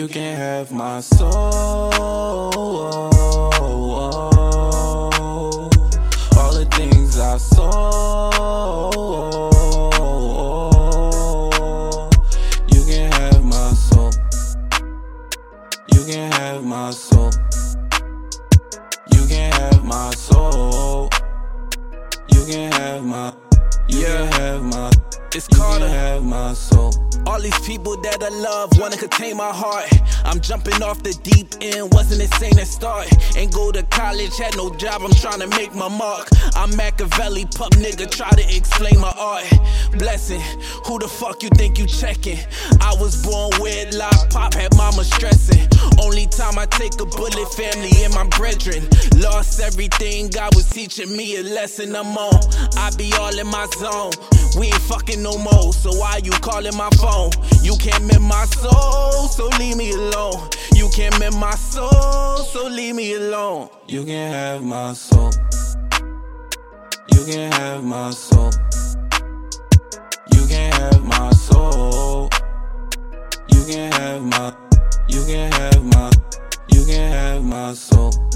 You can have my soul. All the things I saw. You can have my soul. You can have my soul. You can have my soul. You can have my. You can have my. It's Carter. can have my soul. All these people that I love wanna contain my heart. I'm jumping off the deep end, wasn't insane at start. Ain't go to college, had no job, I'm trying to make my mark. I'm Machiavelli, pup nigga, try to explain my art. Blessing, who the fuck you think you checking? I was born wedlock, pop had mama stressing. I take a bullet, family and my brethren. Lost everything, God was teaching me a lesson I'm on. I be all in my zone. We ain't fucking no more, so why you calling my phone? You can't mend my soul, so leave me alone. You can't mend my soul, so leave me alone. You can have my soul. You can have my soul. Soul.